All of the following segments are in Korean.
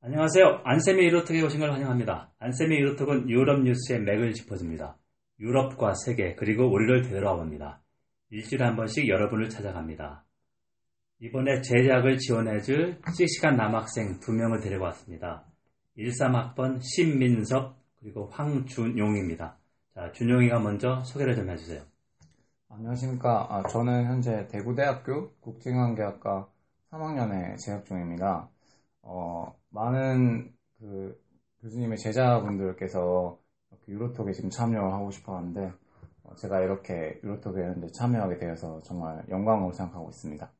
안녕하세요. 안세미 유로톡에 오신 걸 환영합니다. 안세미 유로톡은 유럽 뉴스의 맥을 짚어줍니다. 유럽과 세계 그리고 우리를 되돌아 봅니다. 일주일에 한 번씩 여러분을 찾아갑니다. 이번에 제작을 지원해줄 실시간 남학생 두 명을 데리고 왔습니다. 13학번 신민섭 그리고 황준용입니다. 자, 준용이가 먼저 소개를 좀 해주세요. 안녕하십니까. 아, 저는 현재 대구대학교 국제관계학과 3학년에 재학 중입니다. 어, 많은 그 교수님의 제자분들께서 유로톡에 지금 참여를 하고 싶어 하는데 어, 제가 이렇게 유로톡에 참여하게 되어서 정말 영광으로 생각하고 있습니다.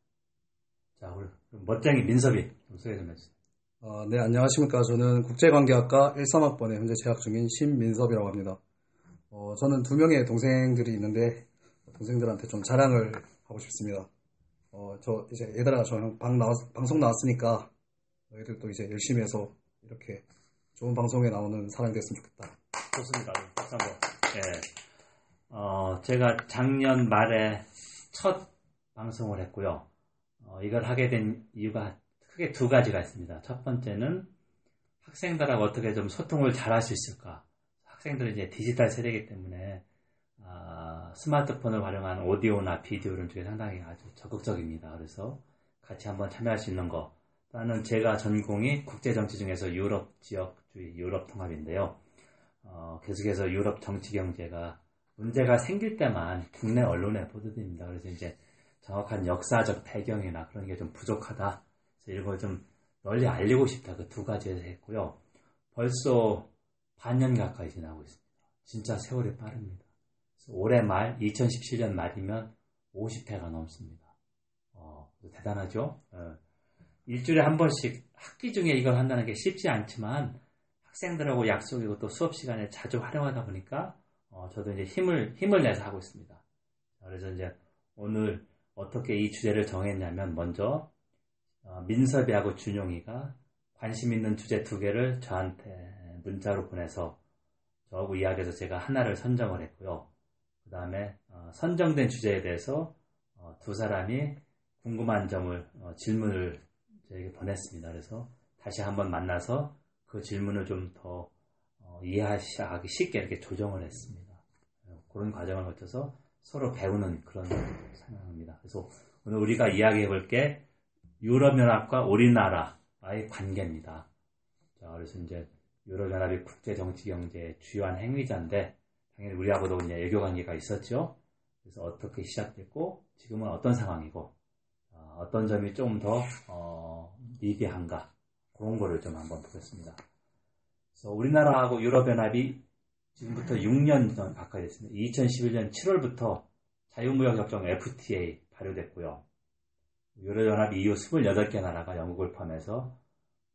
자, 우리 멋쟁이 민섭이 좀 소개 좀 해주세요. 어, 네, 안녕하십니까. 저는 국제관계학과 13학번에 현재 재학 중인 신민섭이라고 합니다. 어, 저는 두 명의 동생들이 있는데 동생들한테 좀 자랑을 하고 싶습니다. 어, 저 이제 얘들아, 저 방 나왔, 방송 나왔으니까 너희들도 이제 열심히 해서 이렇게 좋은 방송에 나오는 사람이 됐으면 좋겠다. 좋습니다. 박수 한번. 예. 어, 제가 작년 말에 첫 방송을 했고요. 어, 이걸 하게 된 이유가 크게 두 가지가 있습니다. 첫 번째는 학생들하고 어떻게 좀 소통을 잘 할 수 있을까. 학생들은 이제 디지털 세대이기 때문에 아, 스마트폰을 활용한 오디오나 비디오를 쪽에 상당히 아주 적극적입니다. 그래서 같이 한번 참여할 수 있는 거. 나는 제가 전공이 국제정치 중에서 유럽 지역주의, 유럽 통합인데요. 어, 계속해서 유럽 정치 경제가 문제가 생길 때만 국내 언론에 보도됩니다. 그래서 이제 정확한 역사적 배경이나 그런 게 좀 부족하다. 그래서 이걸 좀 널리 알리고 싶다. 그 두 가지에서 했고요. 벌써 반년 가까이 지나고 있습니다. 진짜 세월이 빠릅니다. 올해 말, 2017년 말이면 50회가 넘습니다. 어, 대단하죠? 어. 일주일에 한 번씩 학기 중에 이걸 한다는 게 쉽지 않지만 학생들하고 약속이고 또 수업 시간에 자주 활용하다 보니까 어, 저도 이제 힘을 힘을 내서 하고 있습니다. 그래서 이제 오늘 어떻게 이 주제를 정했냐면 먼저 어, 민섭이하고 준용이가 관심 있는 주제 두 개를 저한테 문자로 보내서 저하고 이야기해서 제가 하나를 선정을 했고요. 그 다음에 어, 선정된 주제에 대해서 어, 두 사람이 궁금한 점을 어, 질문을 저에게 보냈습니다. 그래서 다시 한번 만나서 그 질문을 좀더 어, 이해하기 쉽게 이렇게 조정을 했습니다. 어, 그런 과정을 거쳐서 서로 배우는 그런 상황입니다. 그래서 오늘 우리가 이야기해 볼 게 유럽연합과 우리나라의 관계입니다. 자, 그래서 이제 유럽연합이 국제정치경제의 주요한 행위자인데 당연히 우리하고도 이제 외교 관계가 있었죠. 그래서 어떻게 시작됐고 지금은 어떤 상황이고 어, 떤 점이 좀더 어, 미비한가 그런 거를 좀 한번 보겠습니다. 그래서 우리나라하고 유럽연합이 지금부터 6년 전 가까이 됐습니다. 2011년 7월부터 자유무역협정 FTA 발효됐고요. 유럽연합 EU 28개 나라가 영국을 포함해서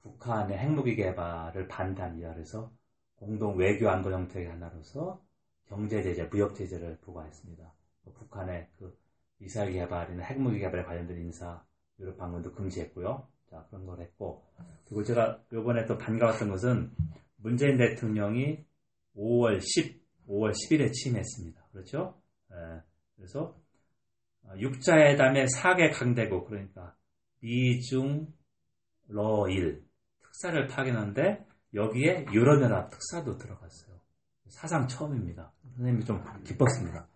북한의 핵무기 개발을 반대합니다. 그래서 공동 외교 안보 정책의 하나로서 경제 제재, 무역 제재를 부과했습니다. 북한의 그 미사일 개발이나 핵무기 개발에 관련된 인사 유럽 방문도 금지했고요. 자 그런 걸 했고 그리고 제가 이번에 또 반가웠던 것은 문재인 대통령이 5월 10, 5월 10일에 취임했습니다. 그렇죠? 예, 그래서 어, 육자회담의 4개 강대국 그러니까 미중 러일 특사를 파견하는데 여기에 유럽연합 특사도 들어갔어요. 사상 처음입니다. 선생님이 좀 기뻤습니다.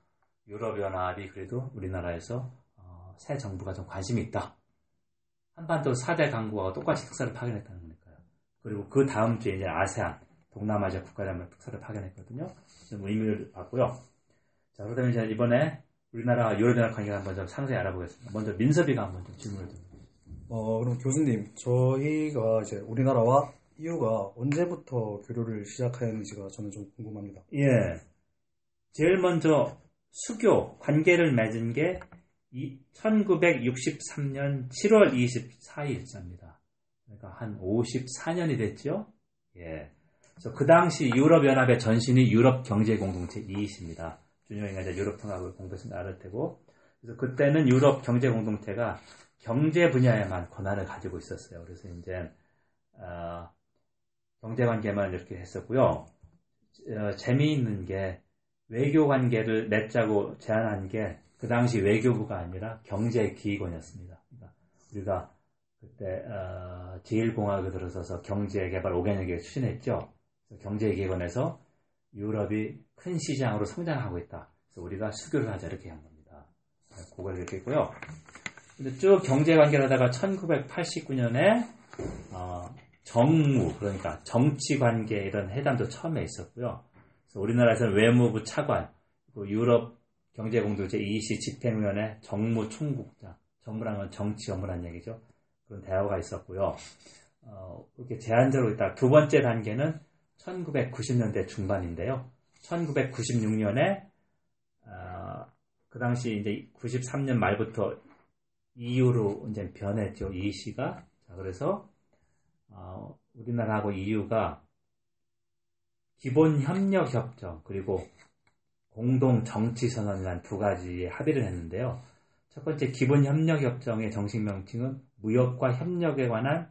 유럽연합이 그래도 우리나라에서 어, 새 정부가 좀 관심이 있다. 한반도 4대 강국하고 똑같이 특사를 파견했다는 거니까요. 그리고 그 다음 주에 이제 아세안, 동남아시아 국가대표 특사를 파견했거든요. 좀 의미를 받고요. 자, 그러면 이제 이번에 우리나라 유럽연합 관계를 한번 좀 상세히 알아보겠습니다. 먼저 민섭이가 한번 좀 질문을 좀. 어, 그럼 교수님, 저희가 이제 우리나라와 EU가 언제부터 교류를 시작하였는지가 저는 좀 궁금합니다. 예. 제일 먼저 수교 관계를 맺은 게 1963년 7월 24일자입니다. 그러니까 한 54년이 됐죠. 예. 그래서 그 당시 유럽연합의 전신이 유럽경제공동체 2이십니다. 준영이가 이제 유럽 통합을 공부해서 알을 테고. 그래서 그때는 유럽 경제공동체가 경제 분야에만 권한을 가지고 있었어요. 그래서 이제 어, 경제 관계만 이렇게 했었고요. 어, 재미있는 게 외교 관계를 맺자고 제안한 게 그 당시 외교부가 아니라 경제기획원이었습니다. 그러니까 우리가 그때 어, 제1공화국에 들어서서 경제개발 5개년 계획 추진했죠. 경제개발에서 유럽이 큰 시장으로 성장하고 있다. 그래서 우리가 수교를 하자 이렇게 한 겁니다. 그걸 이렇게 했고요. 근데 쭉 경제 관계를 하다가 1989년에 어, 정무 그러니까 정치 관계 이런 회담도 처음에 있었고요. 그래서 우리나라에서는 외무부 차관, 유럽 경제공동체 EEC 집행위원회 정무총국장, 정무란 건 정치 업무란 얘기죠. 그런 대화가 있었고요. 어, 이렇게 제한적으로 있다. 두 번째 단계는 1990년대 중반인데요. 1996년에 어, 그 당시 이제 93년 말부터 EU로 이제 변했죠. EEC가. 자, 그래서 어, 우리나라하고 EU가 기본 협력 협정 그리고 공동 정치 선언이란 두 가지의 합의를 했는데요. 첫 번째 기본 협력 협정의 정식 명칭은 무역과 협력에 관한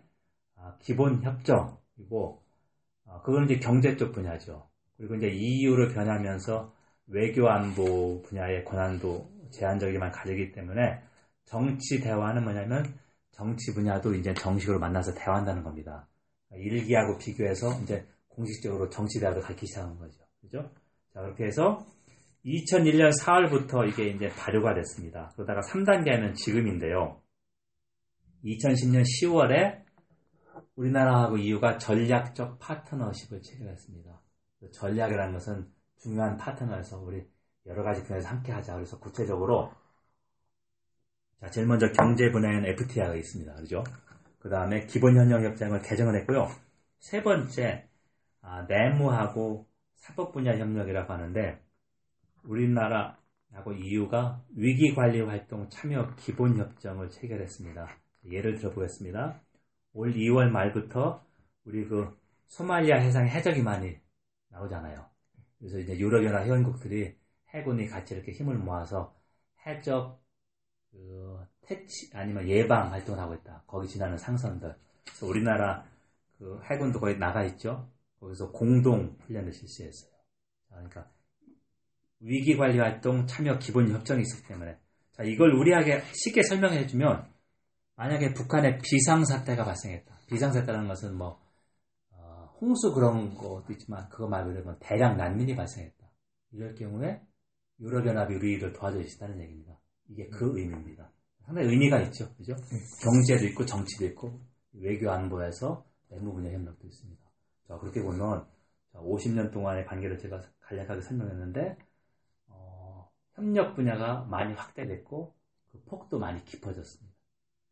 아, 기본 협정이고 아, 그건 이제 경제 쪽 분야죠. 그리고 이제 EU로 변하면서 외교 안보 분야의 권한도 제한적이만 가지기 때문에 정치 대화는 뭐냐면 정치 분야도 이제 정식으로 만나서 대화한다는 겁니다. 일기하고 비교해서 이제 공식적으로 정치 대화도 갖기 시작한 거죠. 그죠? 자, 그렇게 해서 2001년 4월부터 이게 이제 발효가 됐습니다. 그러다가 3단계는 지금인데요. 2010년 10월에 우리나라하고 EU가 전략적 파트너십을 체결했습니다. 전략이라는 것은 중요한 파트너에서 우리 여러 가지 분야에서 함께 하자. 그래서 구체적으로 자, 제일 먼저 경제 분야에는 FTA가 있습니다. 그죠? 그 다음에 기본 협력 협정을 개정을 했고요. 세 번째, 아, 내무하고 사법 분야 협력이라고 하는데, 우리나라하고 EU가 위기관리 활동 참여 기본 협정을 체결했습니다. 예를 들어보겠습니다. 올 2월 말부터 우리 그 소말리아 해상에 해적이 많이 나오잖아요. 그래서 이제 유럽연합 회원국들이 해군이 같이 이렇게 힘을 모아서 해적 그 퇴치 아니면 예방 활동을 하고 있다. 거기 지나는 상선들. 그래서 우리나라 그 해군도 거의 나가 있죠. 거기서 공동 훈련을 실시했어요. 그러니까 위기 관리 활동 참여 기본 협정이 있기 때문에 자 이걸 우리에게 쉽게 설명해 주면 만약에 북한에 비상사태가 발생했다. 비상사태라는 것은 뭐 어, 홍수 그런 것도 있지만 그거 말고 이러면 대량 난민이 발생했다. 이럴 경우에 유럽연합이 우리를 도와줄 수 있다는 얘기입니다. 이게 그 의미입니다. 상당히 의미가 있죠. 그죠? 경제도 있고 정치도 있고 외교 안보에서 내무 분야 협력도 있습니다. 자, 그렇게 보면 50년 동안의 관계를 제가 간략하게 설명했는데 어, 협력 분야가 많이 확대됐고 그 폭도 많이 깊어졌습니다.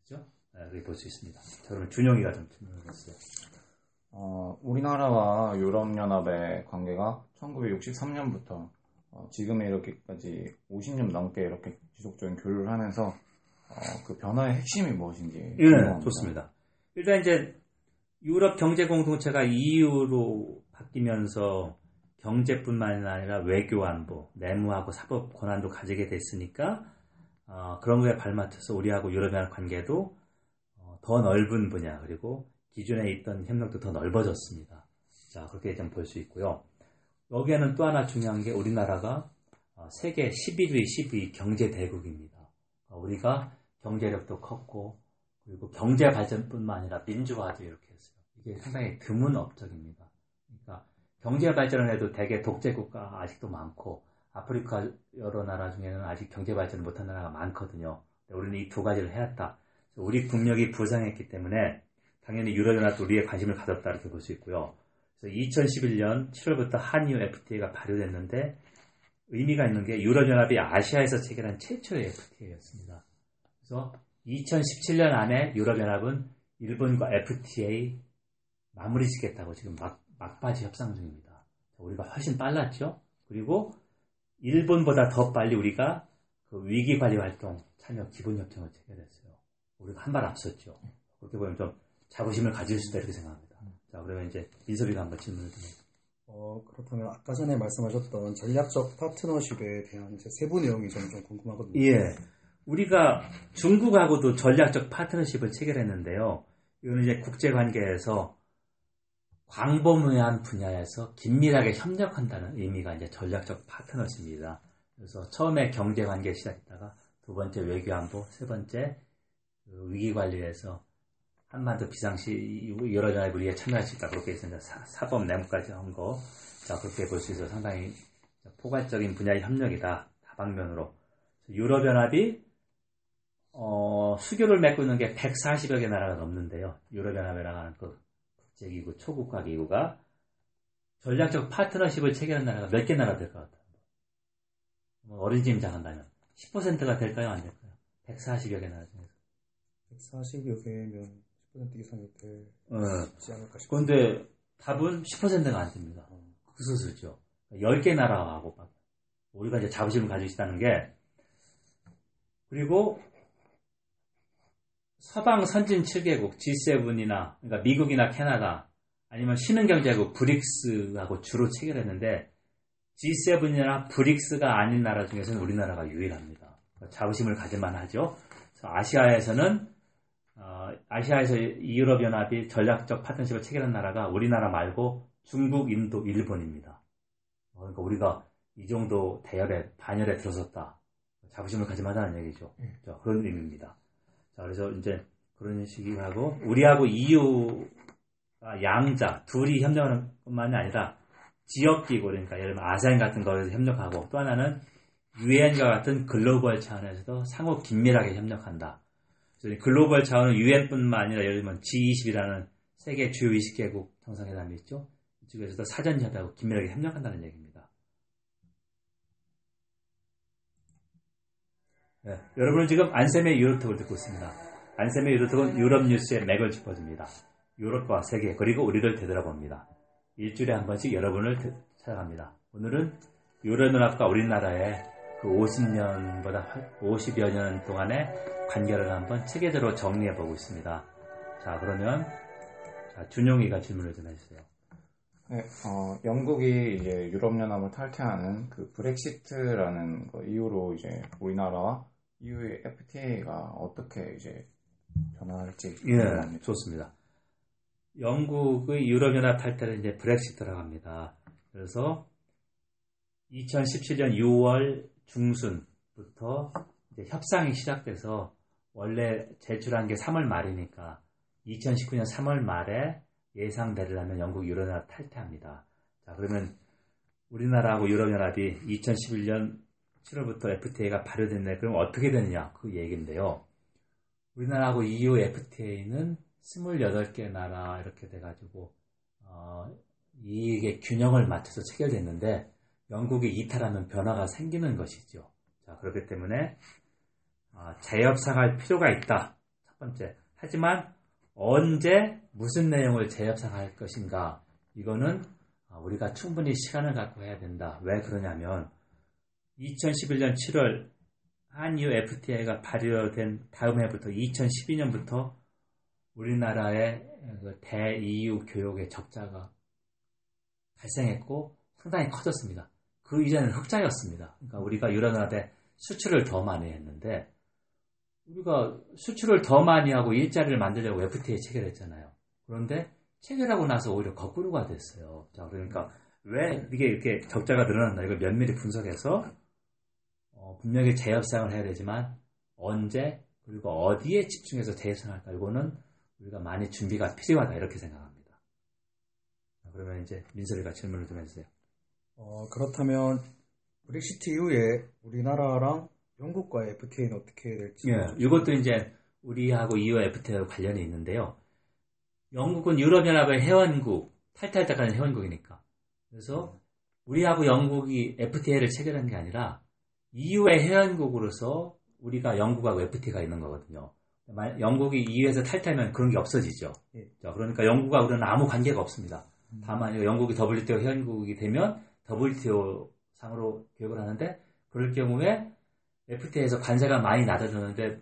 그죠? 네, 그렇게 볼 수 있습니다. 자, 그러면 준영이가 좀 설명해주세요. 어, 우리나라와 유럽연합의 관계가 1963년부터 어, 지금에 이렇게까지 50년 넘게 이렇게 지속적인 교류를 하면서 어, 그 변화의 핵심이 무엇인지 예, 네, 좋습니다. 일단 이제 유럽 경제 공동체가 EU로 바뀌면서 경제뿐만 아니라 외교 안보, 내무하고 사법 권한도 가지게 됐으니까 어, 그런 거에 발맞춰서 우리하고 유럽연합 관계도 어, 더 넓은 분야 그리고 기존에 있던 협력도 더 넓어졌습니다. 자 그렇게 좀 볼 수 있고요. 여기에는 또 하나 중요한 게 우리나라가 어, 세계 11위, 12위 경제 대국입니다. 어, 우리가 경제력도 컸고 그리고 경제 발전뿐만 아니라 민주화도 이렇게 했어요. 이게 상당히 드문 업적입니다. 경제 발전을 해도 대개 독재 국가 아직도 많고 아프리카 여러 나라 중에는 아직 경제 발전을 못한 나라가 많거든요. 우리는 이 두 가지를 해왔다. 우리 국력이 부상했기 때문에 당연히 유럽연합도 우리의 관심을 가졌다 이렇게 볼 수 있고요. 그래서 2011년 7월부터 한유 FTA가 발효됐는데 의미가 있는 게 유럽연합이 아시아에서 체결한 최초의 FTA였습니다. 그래서 2017년 안에 유럽연합은 일본과 FTA 마무리 짓겠다고 지금 막, 막바지 협상 중입니다. 우리가 훨씬 빨랐죠? 그리고 일본보다 더 빨리 우리가 그 위기 관리 활동 참여 기본 협정을 체결했어요. 우리가 한 발 앞섰죠. 그렇게 보면 좀 자부심을 가질 수 있다 이렇게 생각합니다. 자, 그러면 이제 민섭이가 한번 질문을 드립 어, 그렇다면 아까 전에 말씀하셨던 전략적 파트너십에 대한 이제 세부 내용이 저는 좀 궁금하거든요. 예. 우리가 중국하고도 전략적 파트너십을 체결했는데요. 이거는 이제 국제 관계에서 광범위한 분야에서 긴밀하게 협력한다는 의미가 이제 전략적 파트너십입니다. 그래서 처음에 경제 관계 시작했다가 두 번째 외교 안보, 세 번째 그 위기 관리에서 한반도 비상시 유럽연합 우리에 참여할 수 있다. 그렇게 해서 사, 법 내무까지 한 거. 자, 그렇게 볼 수 있어 상당히 포괄적인 분야의 협력이다. 다방면으로. 유럽연합이 어, 수교를 맺고 있는 게 140여 개 나라가 넘는데요. 유럽연합이라고 하는 그 국제기구, 초국가 기구가 전략적 파트너십을 체결한 나라가 몇 개 나라 될 것 같아요. 뭐 어린이집장 한다면 10%가 될까요? 안 될까요? 140여 개 나라 중에서. 140여 개면 10% 이상이 되지 어. 않을까 싶어요. 그런데 답은 10%가 안 됩니다. 그 수수죠. 10개 나라하고 우리가 이제 자부심을 가지고 있다는 게 그리고 서방 선진 7개국 G7이나 그러니까 미국이나 캐나다 아니면 신흥경제국 브릭스하고 주로 체결했는데 G7이나 브릭스가 아닌 나라 중에서는 우리나라가 유일합니다. 자부심을 가질만 하죠. 아시아에서는 어, 아시아에서 유럽연합이 전략적 파트너십을 체결한 나라가 우리나라 말고 중국, 인도, 일본입니다. 어, 그러니까 우리가 이 정도 대열에 반열에 들어섰다. 자부심을 가질만하다는 얘기죠. 자, 그런 의미입니다. 자, 그래서 이제 그런 식이 하고 우리하고 EU가 양자 둘이 협력하는 것만이 아니라 지역기구 그러니까 예를 들면 아세안 같은 거에서 협력하고 또 하나는 유엔과 같은 글로벌 차원에서도 상호 긴밀하게 협력한다. 글로벌 차원은 유엔뿐만 아니라 예를 들면 G20이라는 세계 주요 20개국 정상회담이 있죠. 이쪽에서도 사전 협의하고 긴밀하게 협력한다는 얘기입니다. 네, 여러분은 지금 안쌤의 유로톡을 듣고 있습니다. 안쌤의 유로톡은 유럽 뉴스의 맥을 짚어줍니다. 유럽과 세계 그리고 우리를 되돌아봅니다. 일주일에 한 번씩 여러분을 찾아갑니다. 오늘은 유럽연합과 우리나라의 그 50년보다 50여 년 동안의 관계를 한번 체계적으로 정리해 보고 있습니다. 자 그러면 자, 준용이가 질문을 좀 해주세요. 네, 어, 영국이 이제 유럽연합을 탈퇴하는 그 브렉시트라는 거 이후로 이제 우리나라와 EU의 FTA가 어떻게 이제 변화할지 예, 좋습니다. 영국의 유럽연합 탈퇴를 이제 브렉시트라고 합니다. 그래서 2017년 6월 중순부터 협상이 시작돼서 원래 제출한 게 3월 말이니까 2019년 3월 말에 예상되려면 영국 유럽연합 탈퇴합니다. 자 그러면 우리나라하고 유럽연합이 2011년 7월부터 FTA가 발효됐네. 그럼 어떻게 되느냐? 그 얘기인데요. 우리나라하고 EU FTA는 28개 나라 이렇게 돼가지고 어, 이게 균형을 맞춰서 체결됐는데 영국이 이탈하면 변화가 생기는 것이죠. 자 그렇기 때문에 어, 재협상할 필요가 있다. 첫 번째. 하지만 언제 무슨 내용을 재협상할 것인가 이거는 어, 우리가 충분히 시간을 갖고 해야 된다. 왜 그러냐면 2011년 7월 한유 FTA가 발효된 다음 해부터 2012년부터 우리나라의 그 대EU 교역의 적자가 발생했고 상당히 커졌습니다. 그 이전에는 흑자였습니다. 그러니까 우리가 유럽연합에 수출을 더 많이 했는데 우리가 수출을 더 많이 하고 일자리를 만들려고 FTA 체결했잖아요. 그런데 체결하고 나서 오히려 거꾸로가 됐어요. 자, 그러니까 왜 이게 이렇게 적자가 늘어났나 이걸 면밀히 분석해서 어, 분명히 재협상을 해야 되지만 언제 그리고 어디에 집중해서 재협상할까 이거는 우리가 많이 준비가 필요하다 이렇게 생각합니다. 그러면 이제 민설이가 질문을 좀 해주세요. 어, 그렇다면 브렉시트 이후에 우리나라랑 영국과의 FTA는 어떻게 될지. 예, 이것도 이제 우리하고 EU FTA와 관련이 있는데요. 영국은 유럽연합의 회원국, 탈퇴할 때까지 회원국이니까. 그래서 우리하고 영국이 FTA를 체결한 게 아니라 EU의 회원국으로서 우리가 영국하고 FTA가 있는 거거든요. 영국이 EU에서 탈퇴하면 그런 게 없어지죠. 예. 그러니까 영국과 우리는 아무 관계가 없습니다. 음. 다만 영국이 WTO 회원국이 되면 WTO 상으로 교육을 하는데 그럴 경우에 FTA에서 관세가 많이 낮아졌는데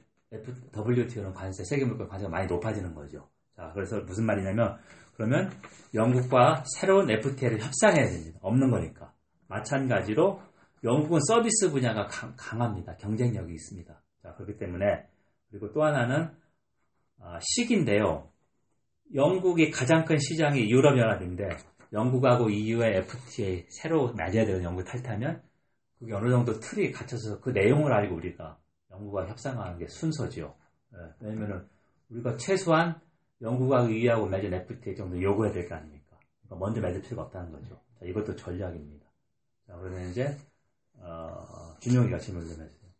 WTO는 관세, 세계물가 관세가 많이 높아지는 거죠. 자, 그래서 무슨 말이냐면 그러면 영국과 새로운 FTA를 협상해야 됩니다. 없는 거니까. 마찬가지로 영국은 서비스 분야가 강, 합니다 경쟁력이 있습니다. 자, 그렇기 때문에 그리고 또 하나는 아, 시기인데요. 영국이 가장 큰 시장이 유럽연합인데 영국하고 EU의 FTA 새로 맺어야 되는 영국 탈퇴하면 그게 어느 정도 틀이 갖춰서 그 내용을 알고 우리가 영국과 협상하는 게 순서죠. 네, 왜냐면은 우리가 최소한 영국과 의하고 맺은 FTA 정도 요구해야 될 거 아닙니까? 그러니까 먼저 맺을 필요가 없다는 거죠. 자, 이것도 전략입니다. 자, 그러면 이제 어, 준용이가 질문을 좀 해주세요.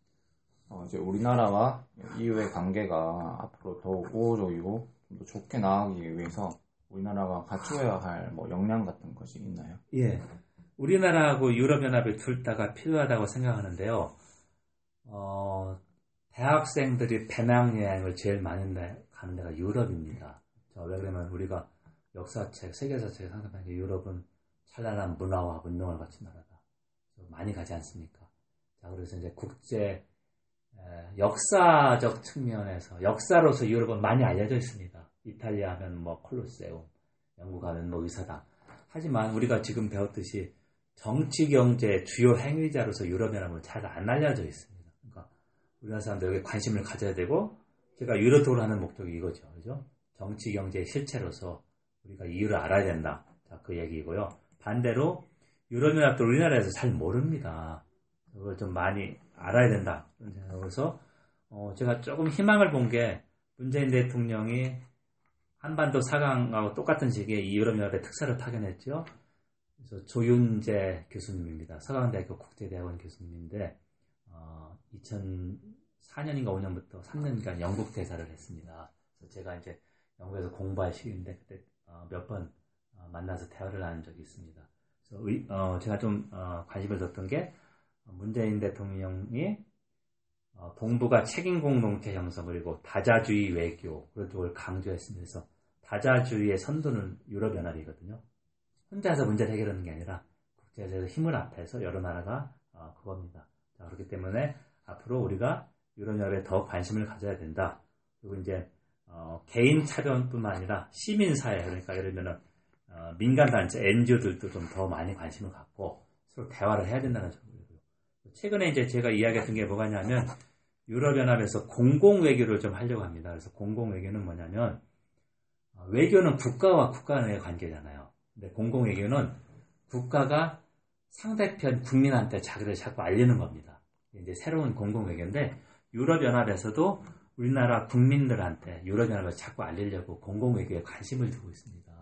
어, 이제 우리나라와 EU의 관계가 앞으로 더욱 우호적이고 좀더 좋게 나가기 위해서 우리나라가 갖춰야 할 뭐 역량 같은 것이 있나요? 예. 우리나라하고 유럽연합이 둘 다가 필요하다고 생각하는데요. 어, 대학생들이 배낭여행을 제일 많이 가는 데가 유럽입니다. 자, 왜 그러면 우리가 역사책, 세계사책에 상상하는 게 유럽은 찬란한 문화와 문명을 갖춘 나라다. 많이 가지 않습니까? 자, 그래서 이제 국제 에, 역사적 측면에서 역사로서 유럽은 많이 알려져 있습니다. 이탈리아 하면 뭐 콜로세움, 영국 하면 뭐 의사당. 하지만 우리가 지금 배웠듯이 정치 경제 주요 행위자로서 유럽연합은 잘 안 알려져 있습니다. 그러니까 우리나라 사람들 에게 관심을 가져야 되고 제가 유럽톡을 하는 목적이 이거죠. 그죠? 정치 경제 실체로서 우리가 이유를 알아야 된다. 자, 그 얘기이고요. 반대로 유럽연합도 우리나라에서 잘 모릅니다. 그걸 좀 많이 알아야 된다. 그래서 어, 제가 조금 희망을 본 게 문재인 대통령이 한반도 4강하고 똑같은 시기에 이 유럽연합의 특사를 파견했죠. 그래서 조윤재 교수님입니다. 서강대학교 국제대학원 교수님인데 어, 2004년인가 5년부터 3년간 영국 대사를 했습니다. 그래서 제가 이제 영국에서 공부할 시기인데 그때 어, 몇번 어, 만나서 대화를 나눈 적이 있습니다. 의, 어, 제가 좀 어, 관심을 뒀던 게 문재인 대통령이 어, 동북아 책임 공동체 형성 그리고 다자주의 외교 그런 강조했으면서 다자주의의 선두는 유럽연합이거든요. 혼자서 문제를 해결하는 게 아니라 국제에서 힘을 합해서 여러 나라가 어, 그겁니다. 자, 그렇기 때문에 앞으로 우리가 유럽연합에 더 관심을 가져야 된다. 그리고 이제 어, 개인 차변뿐만 아니라 시민사회 그러니까 예를 들면 어, 민간 단체 NGO들도 좀 더 많이 관심을 갖고 서로 대화를 해야 된다는 점이고요. 최근에 이제 제가 이야기했던 게 뭐가냐면 유럽연합에서 공공 외교를 좀 하려고 합니다. 그래서 공공 외교는 뭐냐면 어, 외교는 국가와 국가 간의 관계잖아요. 근데 공공 외교는 국가가 상대편 국민한테 자기를 자꾸 알리는 겁니다. 이제 새로운 공공 외교인데 유럽연합에서도 우리나라 국민들한테 유럽연합을 자꾸 알리려고 공공 외교에 관심을 두고 있습니다.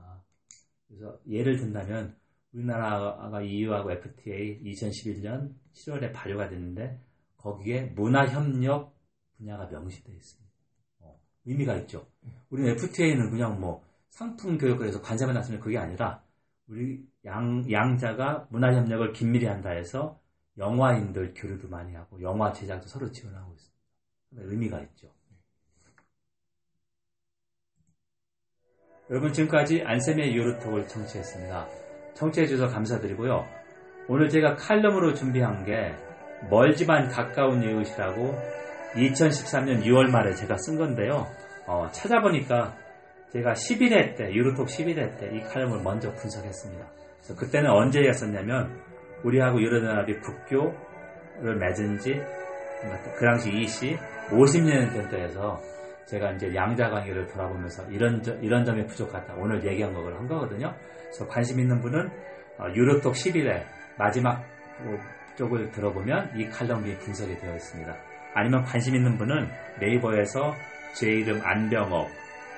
그래서 예를 든다면 우리나라가 EU하고 FTA 2011년 7월에 발효가 됐는데 거기에 문화협력 분야가 명시되어 있습니다. 어, 의미가 있죠. 우리는 FTA는 그냥 뭐 상품 교육을 해서 관세만 났으면 그게 아니라 우리 양, 양자가 문화협력을 긴밀히 한다 해서 영화인들 교류도 많이 하고 영화 제작도 서로 지원하고 있습니다. 의미가 있죠. 여러분 지금까지 안쌤의 유로톡을 청취했습니다. 청취해주셔서 감사드리고요. 오늘 제가 칼럼으로 준비한 게 멀지만 가까운 이웃이라고 2013년 6월 말에 제가 쓴 건데요. 어, 찾아보니까 제가 11회 때, 유로톡 11회 때 이 칼럼을 먼저 분석했습니다. 그래서 그때는 언제 했었냐면, 우리하고 유럽연합이 국교를 맺은 지, 그 당시 이시 50년 전부터 해서 제가 이제 양자 관계를 돌아보면서 이런, 이런 점이 부족하다. 오늘 얘기한 것을 한 거거든요. 그래서 관심 있는 분은 어, 유로톡 11회 마지막 쪽을 들어보면 이 칼럼이 분석이 되어 있습니다. 아니면 관심 있는 분은 네이버에서 제 이름 안병업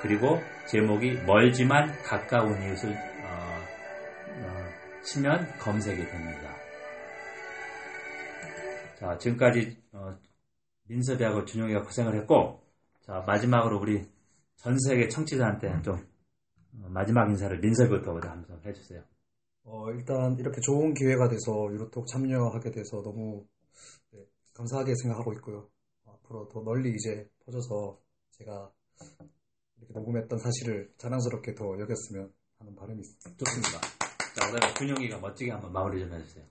그리고 제목이 멀지만 가까운 이웃을 어, 어, 치면 검색이 됩니다. 자, 지금까지 어, 민섭이하고 준용이가 고생을 했고, 자 마지막으로 우리 전 세계 청취자한테 좀 어, 마지막 인사를 민섭이부터 한번 해주세요. 어, 일단 이렇게 좋은 기회가 돼서 유로톡 참여하게 돼서 너무 네, 감사하게 생각하고 있고요. 앞으로 더 널리 이제 퍼져서 제가 이렇게 녹음했던 사실을 자랑스럽게 더 여겼으면 하는 바람이 있습니다. 좋습니다. 자, 그다음에 군용이가 멋지게 한번 마무리 좀 해주세요.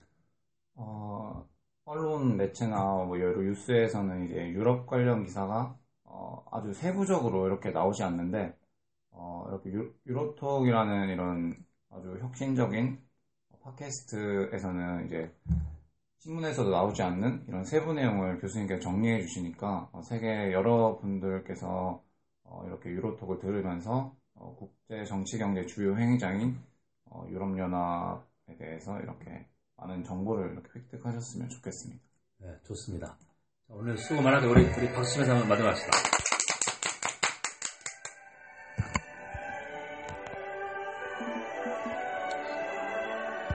어, 언론 매체나 뭐 여러 뉴스에서는 이제 유럽 관련 기사가 어, 아주 세부적으로 이렇게 나오지 않는데 어, 이렇게 유, 유로톡이라는 이런 아주 혁신적인 팟캐스트에서는 이제 신문에서도 나오지 않는 이런 세부 내용을 교수님께서 정리해 주시니까 어, 세계 여러분들께서 어, 이렇게 유로톡을 들으면서 어, 국제 정치 경제 주요 행위자인 유럽연합에 대해서 이렇게 많은 정보를 이렇게 획득하셨으면 좋겠습니다. 네, 좋습니다. 오늘 수고 많았고 우리, 우리 박수 치면서 한번 마지막합시다.